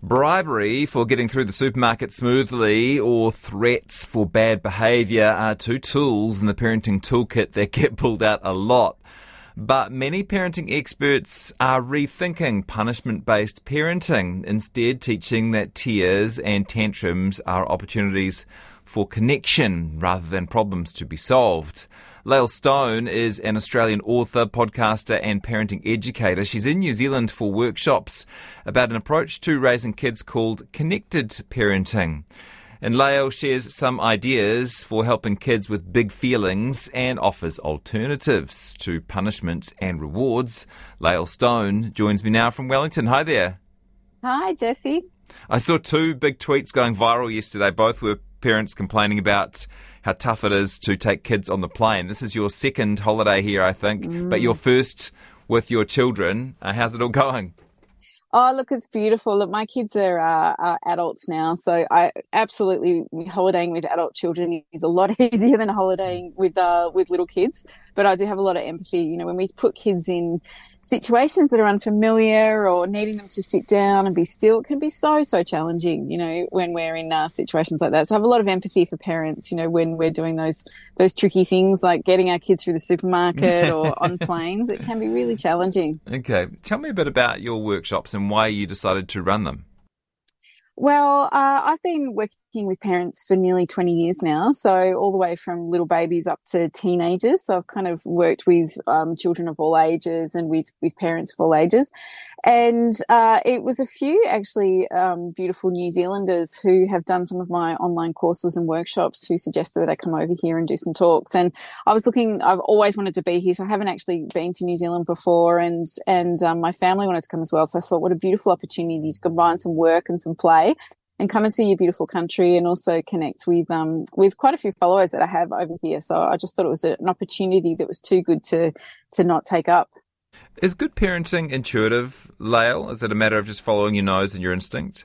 Bribery for getting through the supermarket smoothly or threats for bad behaviour are two tools in the parenting toolkit that get pulled out a lot. But many parenting experts are rethinking punishment based parenting, instead, teaching that tears and tantrums are opportunities for connection rather than problems to be solved. Lael Stone is an Australian author, podcaster, and parenting educator. She's in New Zealand for workshops about an approach to raising kids called connected parenting. And Lael shares some ideas for helping kids with big feelings and offers alternatives to punishment and rewards. Lael Stone joins me now from Wellington. Hi there. Hi, Jesse. I saw two big tweets going viral yesterday. Both were parents complaining about how tough it is to take kids on the plane. This is your second holiday here, I think, mm. but your first with your children. Uh, how's it all going? Oh, look, it's beautiful. Look, my kids are, uh, are, adults now, so I absolutely holidaying with adult children is a lot easier than holidaying with uh, with little kids. But I do have a lot of empathy. You know, when we put kids in situations that are unfamiliar or needing them to sit down and be still, it can be so so challenging. You know, when we're in uh, situations like that, so I have a lot of empathy for parents. You know, when we're doing those those tricky things like getting our kids through the supermarket or on planes, it can be really challenging. Okay, tell me a bit about your workshops and why you decided to run them. Well, uh, I've been working with parents for nearly 20 years now. So, all the way from little babies up to teenagers. So, I've kind of worked with um, children of all ages and with, with parents of all ages. And uh, it was a few actually um, beautiful New Zealanders who have done some of my online courses and workshops who suggested that I come over here and do some talks. And I was looking, I've always wanted to be here. So I haven't actually been to New Zealand before and, and um, my family wanted to come as well. So I thought what a beautiful opportunity to combine some work and some play and come and see your beautiful country and also connect with um with quite a few followers that I have over here. So I just thought it was an opportunity that was too good to to not take up. Is good parenting intuitive, Lael? Is it a matter of just following your nose and your instinct?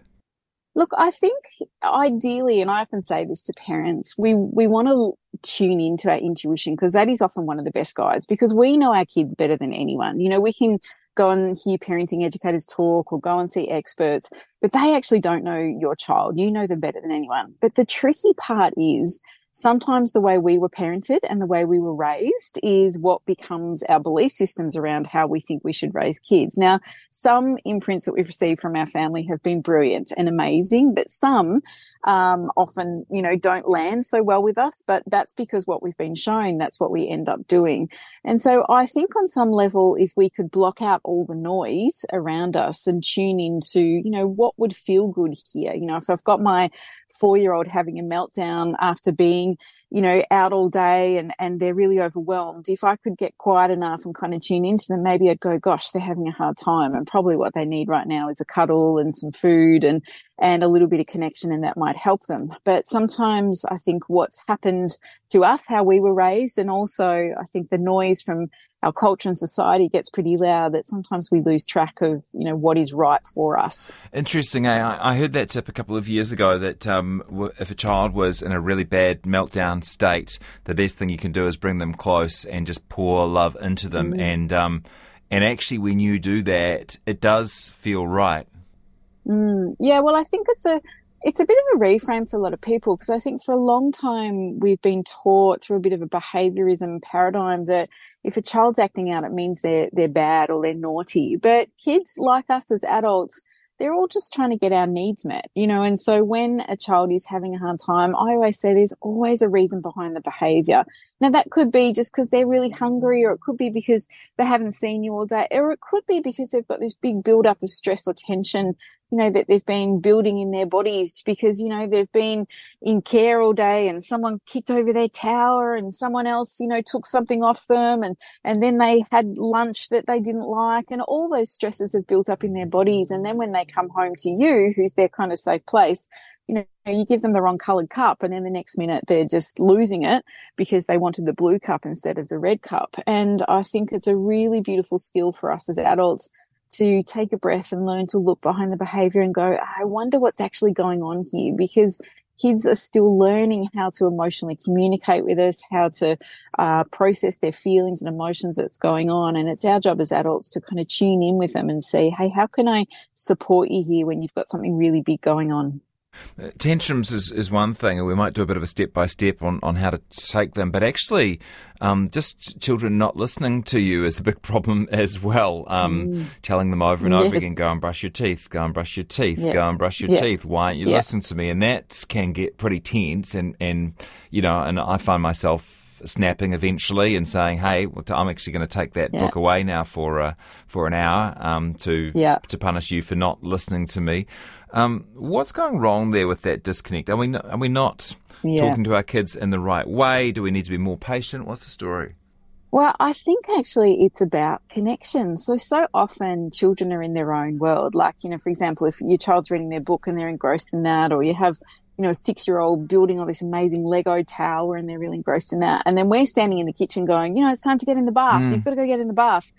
Look, I think ideally, and I often say this to parents, we, we want to tune into our intuition because that is often one of the best guides because we know our kids better than anyone. You know, we can go and hear parenting educators talk or go and see experts, but they actually don't know your child. You know them better than anyone. But the tricky part is sometimes the way we were parented and the way we were raised is what becomes our belief systems around how we think we should raise kids. Now, some imprints that we've received from our family have been brilliant and amazing, but some um, often, you know, don't land so well with us. But that's because what we've been shown, that's what we end up doing. And so I think on some level, if we could block out all the noise around us and tune into, you know, what would feel good here. You know, if I've got my four year old having a meltdown after being, you know, out all day and, and they're really overwhelmed, if I could get quiet enough and kind of tune into them, maybe I'd go, gosh, they're having a hard time. And probably what they need right now is a cuddle and some food and, and a little bit of connection and that might help them. But sometimes I think what's happened to us, how we were raised, and also I think the noise from our culture and society gets pretty loud that sometimes we lose track of, you know, what is right for us. Interesting. I heard that tip a couple of years ago that um, if a child was in a really bad meltdown state, the best thing you can do is bring them close and just pour love into them. Mm. And, um, and actually, when you do that, it does feel right. Mm, yeah, well, I think it's a it's a bit of a reframe for a lot of people because I think for a long time we've been taught through a bit of a behaviorism paradigm that if a child's acting out, it means they're they're bad or they're naughty. But kids like us as adults they're all just trying to get our needs met, you know. And so when a child is having a hard time, I always say there's always a reason behind the behavior. Now that could be just because they're really hungry, or it could be because they haven't seen you all day, or it could be because they've got this big build up of stress or tension you know, that they've been building in their bodies because, you know, they've been in care all day and someone kicked over their tower and someone else, you know, took something off them and, and then they had lunch that they didn't like and all those stresses have built up in their bodies. And then when they come home to you, who's their kind of safe place, you know, you give them the wrong colored cup and then the next minute they're just losing it because they wanted the blue cup instead of the red cup. And I think it's a really beautiful skill for us as adults to take a breath and learn to look behind the behavior and go, I wonder what's actually going on here because kids are still learning how to emotionally communicate with us, how to uh, process their feelings and emotions that's going on. And it's our job as adults to kind of tune in with them and say, hey, how can I support you here when you've got something really big going on? Uh, tantrums is, is one thing, and we might do a bit of a step by step on on how to take them. But actually, um, just children not listening to you is a big problem as well. Um, mm. Telling them over and yes. over again, go and brush your teeth, go and brush your teeth, yeah. go and brush your yeah. teeth. Why aren't you yeah. listening to me? And that can get pretty tense. And, and, you know, and I find myself snapping eventually and saying, "Hey, I'm actually going to take that yeah. book away now for uh, for an hour um, to yeah. to punish you for not listening to me." Um, what's going wrong there with that disconnect? Are we are we not yeah. talking to our kids in the right way? Do we need to be more patient? What's the story? Well, I think actually it's about connection. So, so often children are in their own world. Like, you know, for example, if your child's reading their book and they're engrossed in that, or you have, you know, a six year old building all this amazing Lego tower and they're really engrossed in that. And then we're standing in the kitchen going, you know, it's time to get in the bath. Mm. You've got to go get in the bath.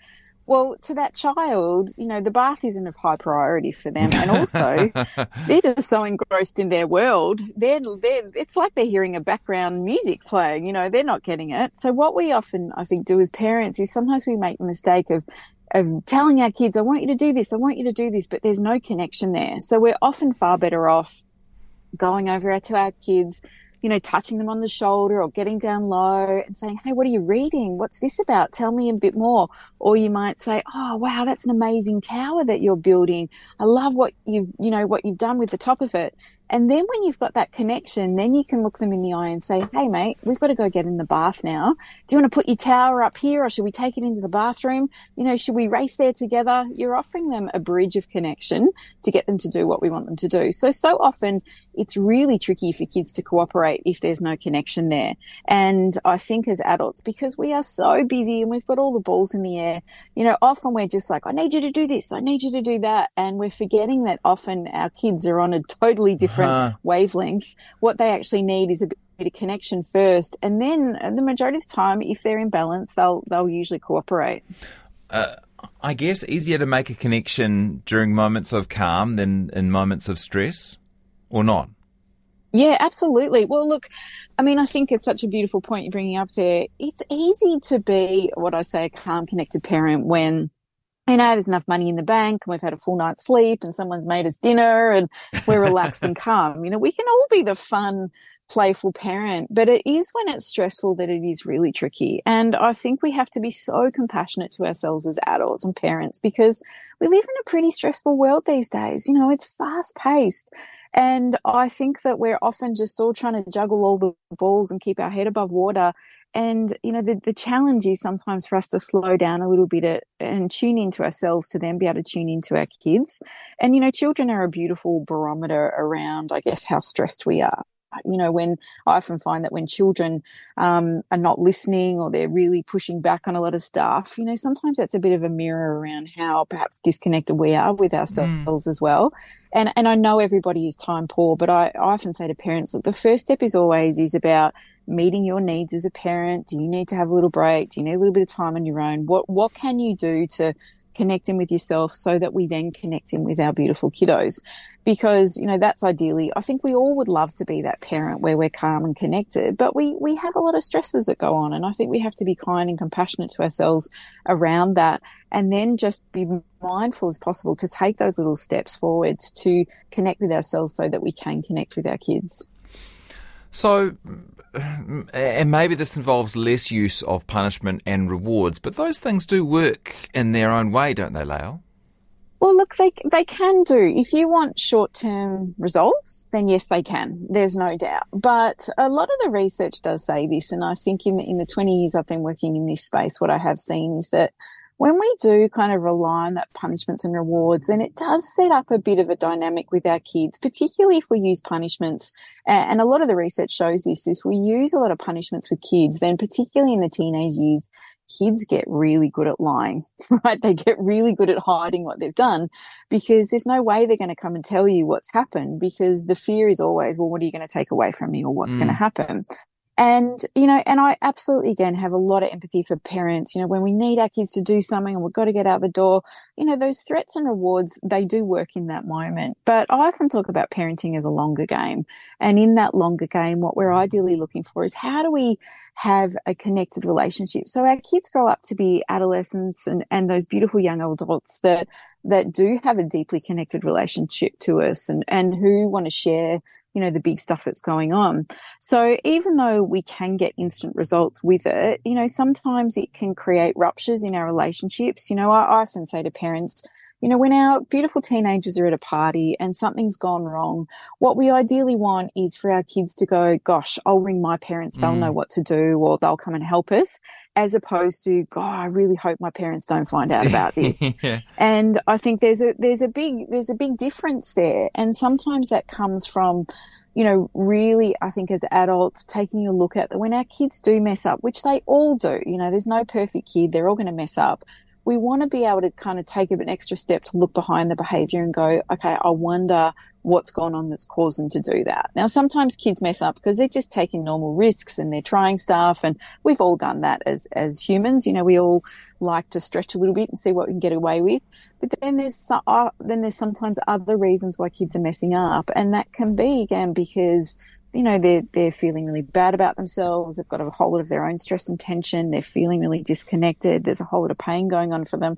Well, to that child, you know, the bath isn't of high priority for them. And also, they're just so engrossed in their world. They're, they're, it's like they're hearing a background music playing, you know, they're not getting it. So what we often, I think, do as parents is sometimes we make the mistake of, of telling our kids, I want you to do this, I want you to do this, but there's no connection there. So we're often far better off going over to our kids, you know, touching them on the shoulder or getting down low and saying, Hey, what are you reading? What's this about? Tell me a bit more. Or you might say, Oh, wow, that's an amazing tower that you're building. I love what you've, you know, what you've done with the top of it. And then when you've got that connection, then you can look them in the eye and say, Hey, mate, we've got to go get in the bath now. Do you want to put your tower up here or should we take it into the bathroom? You know, should we race there together? You're offering them a bridge of connection to get them to do what we want them to do. So, so often it's really tricky for kids to cooperate if there's no connection there. And I think as adults, because we are so busy and we've got all the balls in the air, you know, often we're just like, I need you to do this. I need you to do that. And we're forgetting that often our kids are on a totally different different uh-huh. wavelength. What they actually need is a bit of connection first, and then uh, the majority of the time, if they're in balance, they'll they'll usually cooperate. Uh, I guess easier to make a connection during moments of calm than in moments of stress, or not. Yeah, absolutely. Well, look, I mean, I think it's such a beautiful point you're bringing up there. It's easy to be what I say a calm, connected parent when you know, there's enough money in the bank and we've had a full night's sleep and someone's made us dinner and we're relaxed and calm. You know, we can all be the fun, playful parent, but it is when it's stressful that it is really tricky. And I think we have to be so compassionate to ourselves as adults and parents because we live in a pretty stressful world these days. You know, it's fast paced. And I think that we're often just all trying to juggle all the balls and keep our head above water and, you know, the, the challenge is sometimes for us to slow down a little bit and tune into ourselves to then be able to tune into our kids. And, you know, children are a beautiful barometer around, I guess, how stressed we are you know, when I often find that when children um, are not listening or they're really pushing back on a lot of stuff, you know, sometimes that's a bit of a mirror around how perhaps disconnected we are with ourselves mm. as well. And and I know everybody is time poor, but I, I often say to parents, look, the first step is always is about meeting your needs as a parent? Do you need to have a little break? Do you need a little bit of time on your own? What what can you do to connect in with yourself so that we then connect in with our beautiful kiddos? Because, you know, that's ideally, I think we all would love to be that parent where we're calm and connected, but we, we have a lot of stresses that go on. And I think we have to be kind and compassionate to ourselves around that and then just be mindful as possible to take those little steps forward to connect with ourselves so that we can connect with our kids. So, and maybe this involves less use of punishment and rewards, but those things do work in their own way, don't they, Lael? Well, look, they they can do. If you want short term results, then yes, they can. There's no doubt. But a lot of the research does say this, and I think in in the 20 years I've been working in this space, what I have seen is that when we do kind of rely on that punishments and rewards, and it does set up a bit of a dynamic with our kids, particularly if we use punishments. And a lot of the research shows this if we use a lot of punishments with kids, then particularly in the teenage years, kids get really good at lying, right? They get really good at hiding what they've done because there's no way they're going to come and tell you what's happened because the fear is always, well, what are you going to take away from me or what's mm. going to happen? And, you know, and I absolutely again have a lot of empathy for parents. You know, when we need our kids to do something and we've got to get out the door, you know, those threats and rewards, they do work in that moment. But I often talk about parenting as a longer game. And in that longer game, what we're ideally looking for is how do we have a connected relationship? So our kids grow up to be adolescents and, and those beautiful young adults that, that do have a deeply connected relationship to us and, and who want to share you know, the big stuff that's going on. So even though we can get instant results with it, you know, sometimes it can create ruptures in our relationships. You know, I, often say to parents, you know, when our beautiful teenagers are at a party and something's gone wrong, what we ideally want is for our kids to go, gosh, I'll ring my parents. They'll mm. know what to do or they'll come and help us as opposed to, God, I really hope my parents don't find out about this. yeah. And I think there's a, there's a big, there's a big difference there. And sometimes that comes from, you know, really, I think as adults, taking a look at when our kids do mess up, which they all do, you know, there's no perfect kid. They're all going to mess up we want to be able to kind of take an extra step to look behind the behavior and go, okay, I wonder what's gone on that's caused them to do that. Now, sometimes kids mess up because they're just taking normal risks and they're trying stuff. And we've all done that as, as humans. You know, we all like to stretch a little bit and see what we can get away with. But then there's, uh, then there's sometimes other reasons why kids are messing up. And that can be again because you know, they're, they're feeling really bad about themselves. They've got a whole lot of their own stress and tension. They're feeling really disconnected. There's a whole lot of pain going on for them.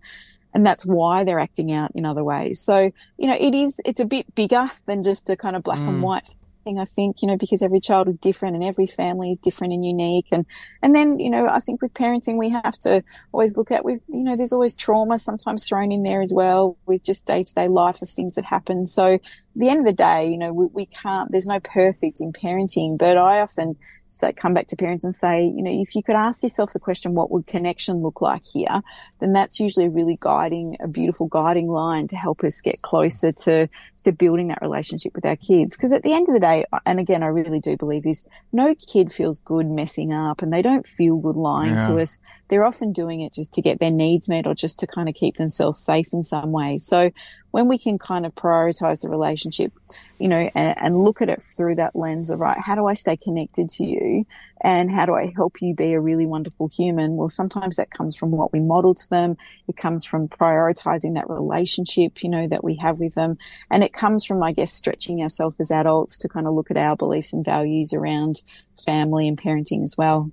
And that's why they're acting out in other ways. So, you know, it is, it's a bit bigger than just a kind of black mm. and white thing, I think, you know, because every child is different and every family is different and unique. And, and then, you know, I think with parenting, we have to always look at with, you know, there's always trauma sometimes thrown in there as well with just day to day life of things that happen. So at the end of the day, you know, we, we can't, there's no perfect in parenting, but I often, say, come back to parents and say, you know, if you could ask yourself the question, what would connection look like here? Then that's usually a really guiding, a beautiful guiding line to help us get closer to, to building that relationship with our kids. Because at the end of the day, and again, I really do believe this, no kid feels good messing up and they don't feel good lying yeah. to us. They're often doing it just to get their needs met or just to kind of keep themselves safe in some way. So when we can kind of prioritize the relationship, you know, and, and look at it through that lens of, right, how do I stay connected to you? And how do I help you be a really wonderful human? Well, sometimes that comes from what we model to them. It comes from prioritizing that relationship, you know, that we have with them. And it comes from, I guess, stretching ourselves as adults to kind of look at our beliefs and values around family and parenting as well.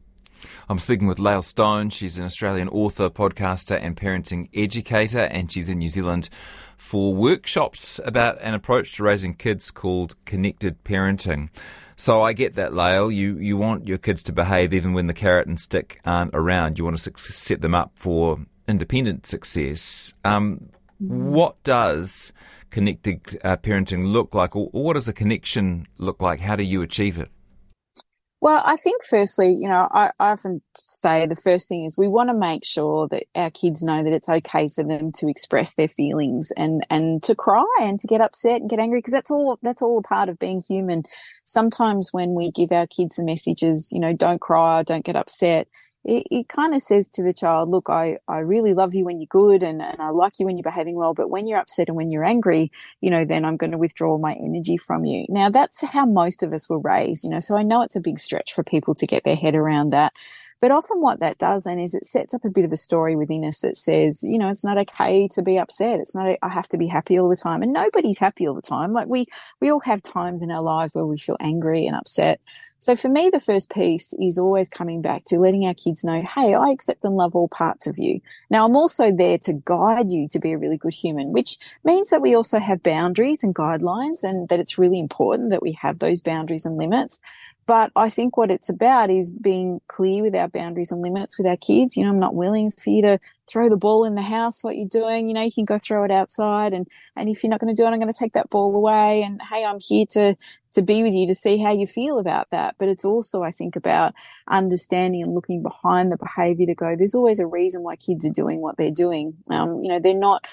I'm speaking with Lael Stone. She's an Australian author, podcaster, and parenting educator, and she's in New Zealand for workshops about an approach to raising kids called connected parenting. So I get that, Lael. You you want your kids to behave even when the carrot and stick aren't around. You want to set them up for independent success. Um, what does connected uh, parenting look like, or, or what does a connection look like? How do you achieve it? Well, I think firstly, you know, I, I, often say the first thing is we want to make sure that our kids know that it's okay for them to express their feelings and, and to cry and to get upset and get angry because that's all, that's all a part of being human. Sometimes when we give our kids the messages, you know, don't cry, don't get upset, it, it kind of says to the child, look, I, I really love you when you're good and, and I like you when you're behaving well, but when you're upset and when you're angry, you know, then I'm going to withdraw my energy from you. Now that's how most of us were raised, you know, so I know it's a big stretch for people to get their head around that. But often what that does then is it sets up a bit of a story within us that says, you know, it's not okay to be upset. It's not, I have to be happy all the time. And nobody's happy all the time. Like we, we all have times in our lives where we feel angry and upset. So for me, the first piece is always coming back to letting our kids know, Hey, I accept and love all parts of you. Now I'm also there to guide you to be a really good human, which means that we also have boundaries and guidelines and that it's really important that we have those boundaries and limits. But I think what it's about is being clear with our boundaries and limits with our kids. You know, I'm not willing for you to throw the ball in the house, what you're doing. You know, you can go throw it outside. And, and if you're not going to do it, I'm going to take that ball away. And hey, I'm here to, to be with you to see how you feel about that. But it's also, I think, about understanding and looking behind the behavior to go, there's always a reason why kids are doing what they're doing. Um, you know, they're not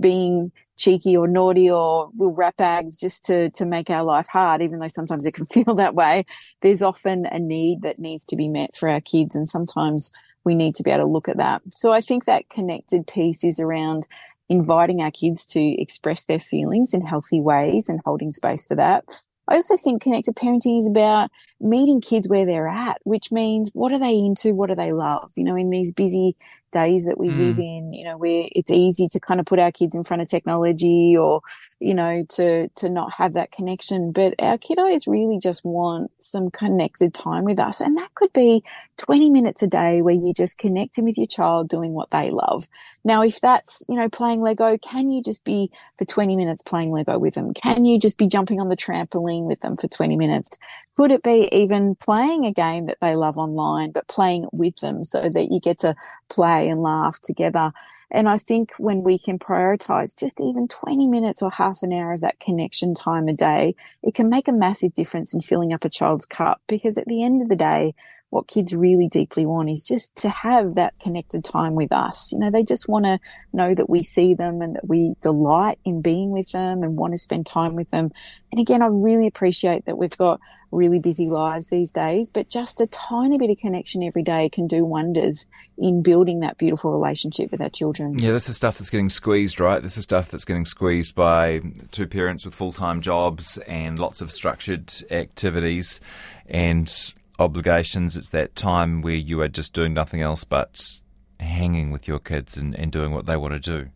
being cheeky or naughty or will rat bags just to, to make our life hard, even though sometimes it can feel that way. There's often a need that needs to be met for our kids. And sometimes we need to be able to look at that. So I think that connected piece is around inviting our kids to express their feelings in healthy ways and holding space for that. I also think connected parenting is about meeting kids where they're at, which means what are they into? What do they love? You know, in these busy days that we mm. live in, you know, where it's easy to kind of put our kids in front of technology or, you know, to, to not have that connection. But our kiddos really just want some connected time with us. And that could be 20 minutes a day where you're just connecting with your child doing what they love. Now, if that's, you know, playing Lego, can you just be for 20 minutes playing Lego with them? Can you just be jumping on the trampoline with them for 20 minutes? Could it be even playing a game that they love online, but playing with them so that you get to play and laugh together? And I think when we can prioritize just even 20 minutes or half an hour of that connection time a day, it can make a massive difference in filling up a child's cup because at the end of the day, what kids really deeply want is just to have that connected time with us. You know, they just want to know that we see them and that we delight in being with them and want to spend time with them. And again, I really appreciate that we've got really busy lives these days, but just a tiny bit of connection every day can do wonders in building that beautiful relationship with our children. Yeah, this is stuff that's getting squeezed, right? This is stuff that's getting squeezed by two parents with full time jobs and lots of structured activities. And obligations. It's that time where you are just doing nothing else but hanging with your kids and, and doing what they want to do.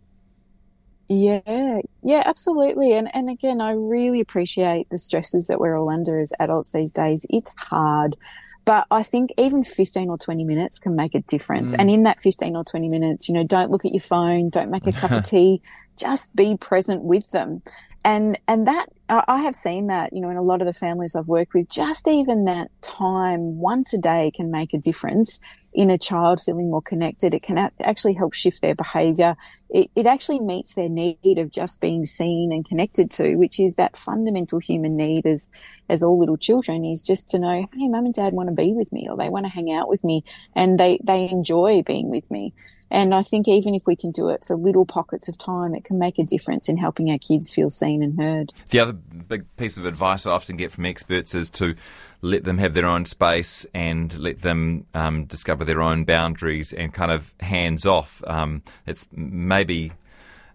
Yeah, yeah, absolutely. And and again, I really appreciate the stresses that we're all under as adults these days. It's hard. But I think even 15 or 20 minutes can make a difference. Mm. And in that 15 or 20 minutes, you know, don't look at your phone, don't make a cup of tea, just be present with them and and that I have seen that you know in a lot of the families I've worked with just even that time once a day can make a difference in a child feeling more connected it can actually help shift their behavior it, it actually meets their need of just being seen and connected to which is that fundamental human need as as all little children is just to know hey mum and dad want to be with me or they want to hang out with me and they they enjoy being with me and I think even if we can do it for little pockets of time, it can make a difference in helping our kids feel seen and heard. The other big piece of advice I often get from experts is to let them have their own space and let them um, discover their own boundaries and kind of hands off. Um, it's maybe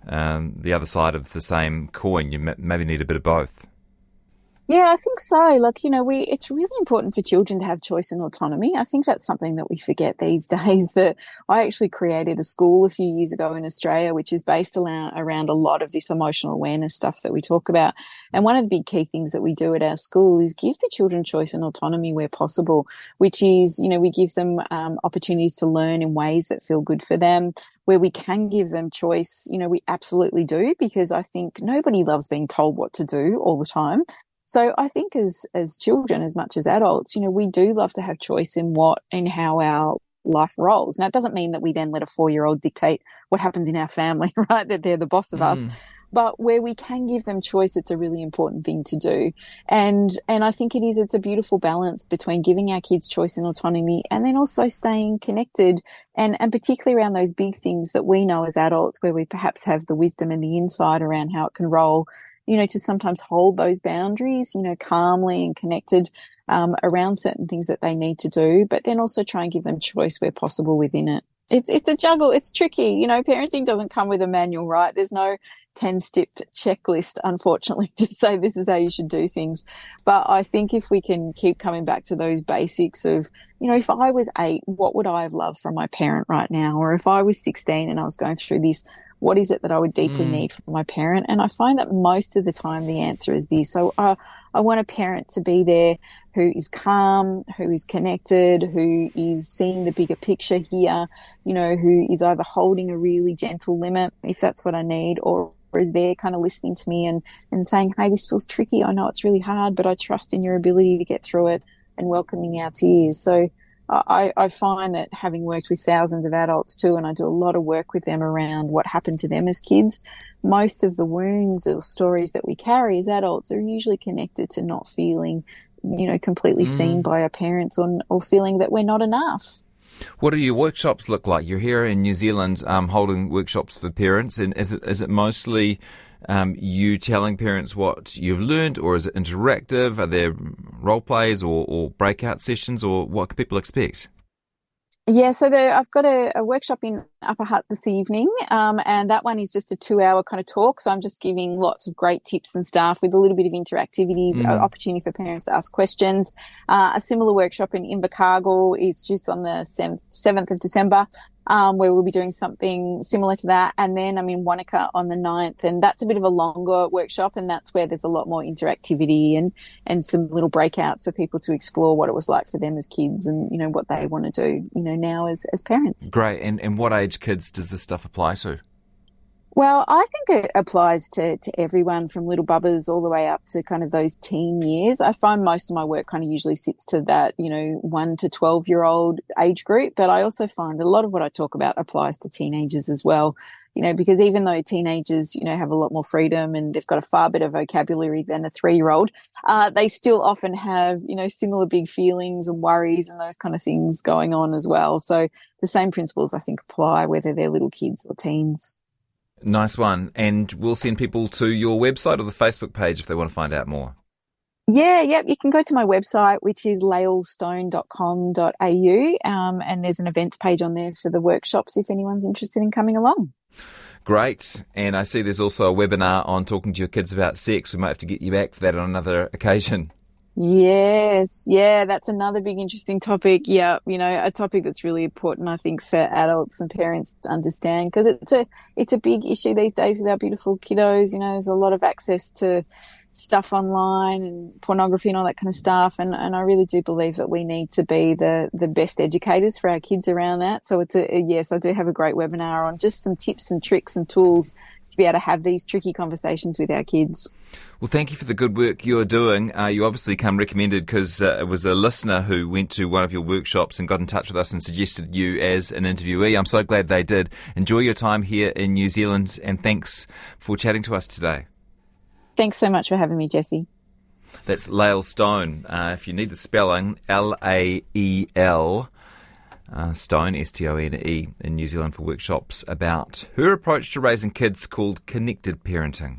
um, the other side of the same coin. You maybe need a bit of both. Yeah, I think so. Like, you know, we, it's really important for children to have choice and autonomy. I think that's something that we forget these days that I actually created a school a few years ago in Australia, which is based around, a lot of this emotional awareness stuff that we talk about. And one of the big key things that we do at our school is give the children choice and autonomy where possible, which is, you know, we give them um, opportunities to learn in ways that feel good for them where we can give them choice, you know, we absolutely do because I think nobody loves being told what to do all the time. So I think as as children, as much as adults, you know, we do love to have choice in what and how our life rolls. Now, it doesn't mean that we then let a four year old dictate what happens in our family, right? That they're the boss of mm. us. But where we can give them choice, it's a really important thing to do. And, and I think it is, it's a beautiful balance between giving our kids choice and autonomy and then also staying connected and, and particularly around those big things that we know as adults where we perhaps have the wisdom and the insight around how it can roll you know, to sometimes hold those boundaries, you know, calmly and connected um, around certain things that they need to do, but then also try and give them choice where possible within it. It's it's a juggle. It's tricky. You know, parenting doesn't come with a manual, right? There's no 10 step checklist, unfortunately, to say this is how you should do things. But I think if we can keep coming back to those basics of, you know, if I was eight, what would I have loved from my parent right now? Or if I was 16 and I was going through this what is it that I would deeply mm. need from my parent? And I find that most of the time the answer is this. So uh, I want a parent to be there who is calm, who is connected, who is seeing the bigger picture here, you know, who is either holding a really gentle limit if that's what I need or is there kind of listening to me and, and saying, Hey, this feels tricky. I know it's really hard, but I trust in your ability to get through it and welcoming our tears. So I, I, find that having worked with thousands of adults too, and I do a lot of work with them around what happened to them as kids, most of the wounds or stories that we carry as adults are usually connected to not feeling, you know, completely mm. seen by our parents or, or feeling that we're not enough. What do your workshops look like? You're here in New Zealand um, holding workshops for parents, and is it is it mostly um, you telling parents what you've learned, or is it interactive? Are there role plays or, or breakout sessions, or what can people expect? Yeah, so the, I've got a, a, workshop in Upper Hutt this evening, um, and that one is just a two-hour kind of talk. So I'm just giving lots of great tips and stuff with a little bit of interactivity, mm. uh, opportunity for parents to ask questions. Uh, a similar workshop in Invercargill is just on the seventh of December, um, where we'll be doing something similar to that. And then I'm in Wanaka on the 9th, and that's a bit of a longer workshop, and that's where there's a lot more interactivity and and some little breakouts for people to explore what it was like for them as kids, and you know what they want to do, you know, now as as parents. Great. And and what age kids does this stuff apply to? Well, I think it applies to, to everyone from little bubbers all the way up to kind of those teen years. I find most of my work kind of usually sits to that, you know, one to 12 year old age group. But I also find a lot of what I talk about applies to teenagers as well, you know, because even though teenagers, you know, have a lot more freedom and they've got a far better vocabulary than a three year old, uh, they still often have, you know, similar big feelings and worries and those kind of things going on as well. So the same principles I think apply whether they're little kids or teens. Nice one. And we'll send people to your website or the Facebook page if they want to find out more. Yeah, yep. You can go to my website, which is laelstone.com.au, um, and there's an events page on there for the workshops if anyone's interested in coming along. Great. And I see there's also a webinar on talking to your kids about sex. We might have to get you back for that on another occasion. Yes. Yeah. That's another big interesting topic. Yeah. You know, a topic that's really important, I think, for adults and parents to understand because it's a, it's a big issue these days with our beautiful kiddos. You know, there's a lot of access to stuff online and pornography and all that kind of stuff. And, and I really do believe that we need to be the, the best educators for our kids around that. So it's a, a yes, I do have a great webinar on just some tips and tricks and tools to be able to have these tricky conversations with our kids. Well, thank you for the good work you're doing. Uh, you obviously come recommended because uh, it was a listener who went to one of your workshops and got in touch with us and suggested you as an interviewee. I'm so glad they did. Enjoy your time here in New Zealand and thanks for chatting to us today. Thanks so much for having me, Jesse. That's Lael Stone. Uh, if you need the spelling, L A E L. Uh, Stone, S T O N E, in New Zealand for workshops about her approach to raising kids called connected parenting.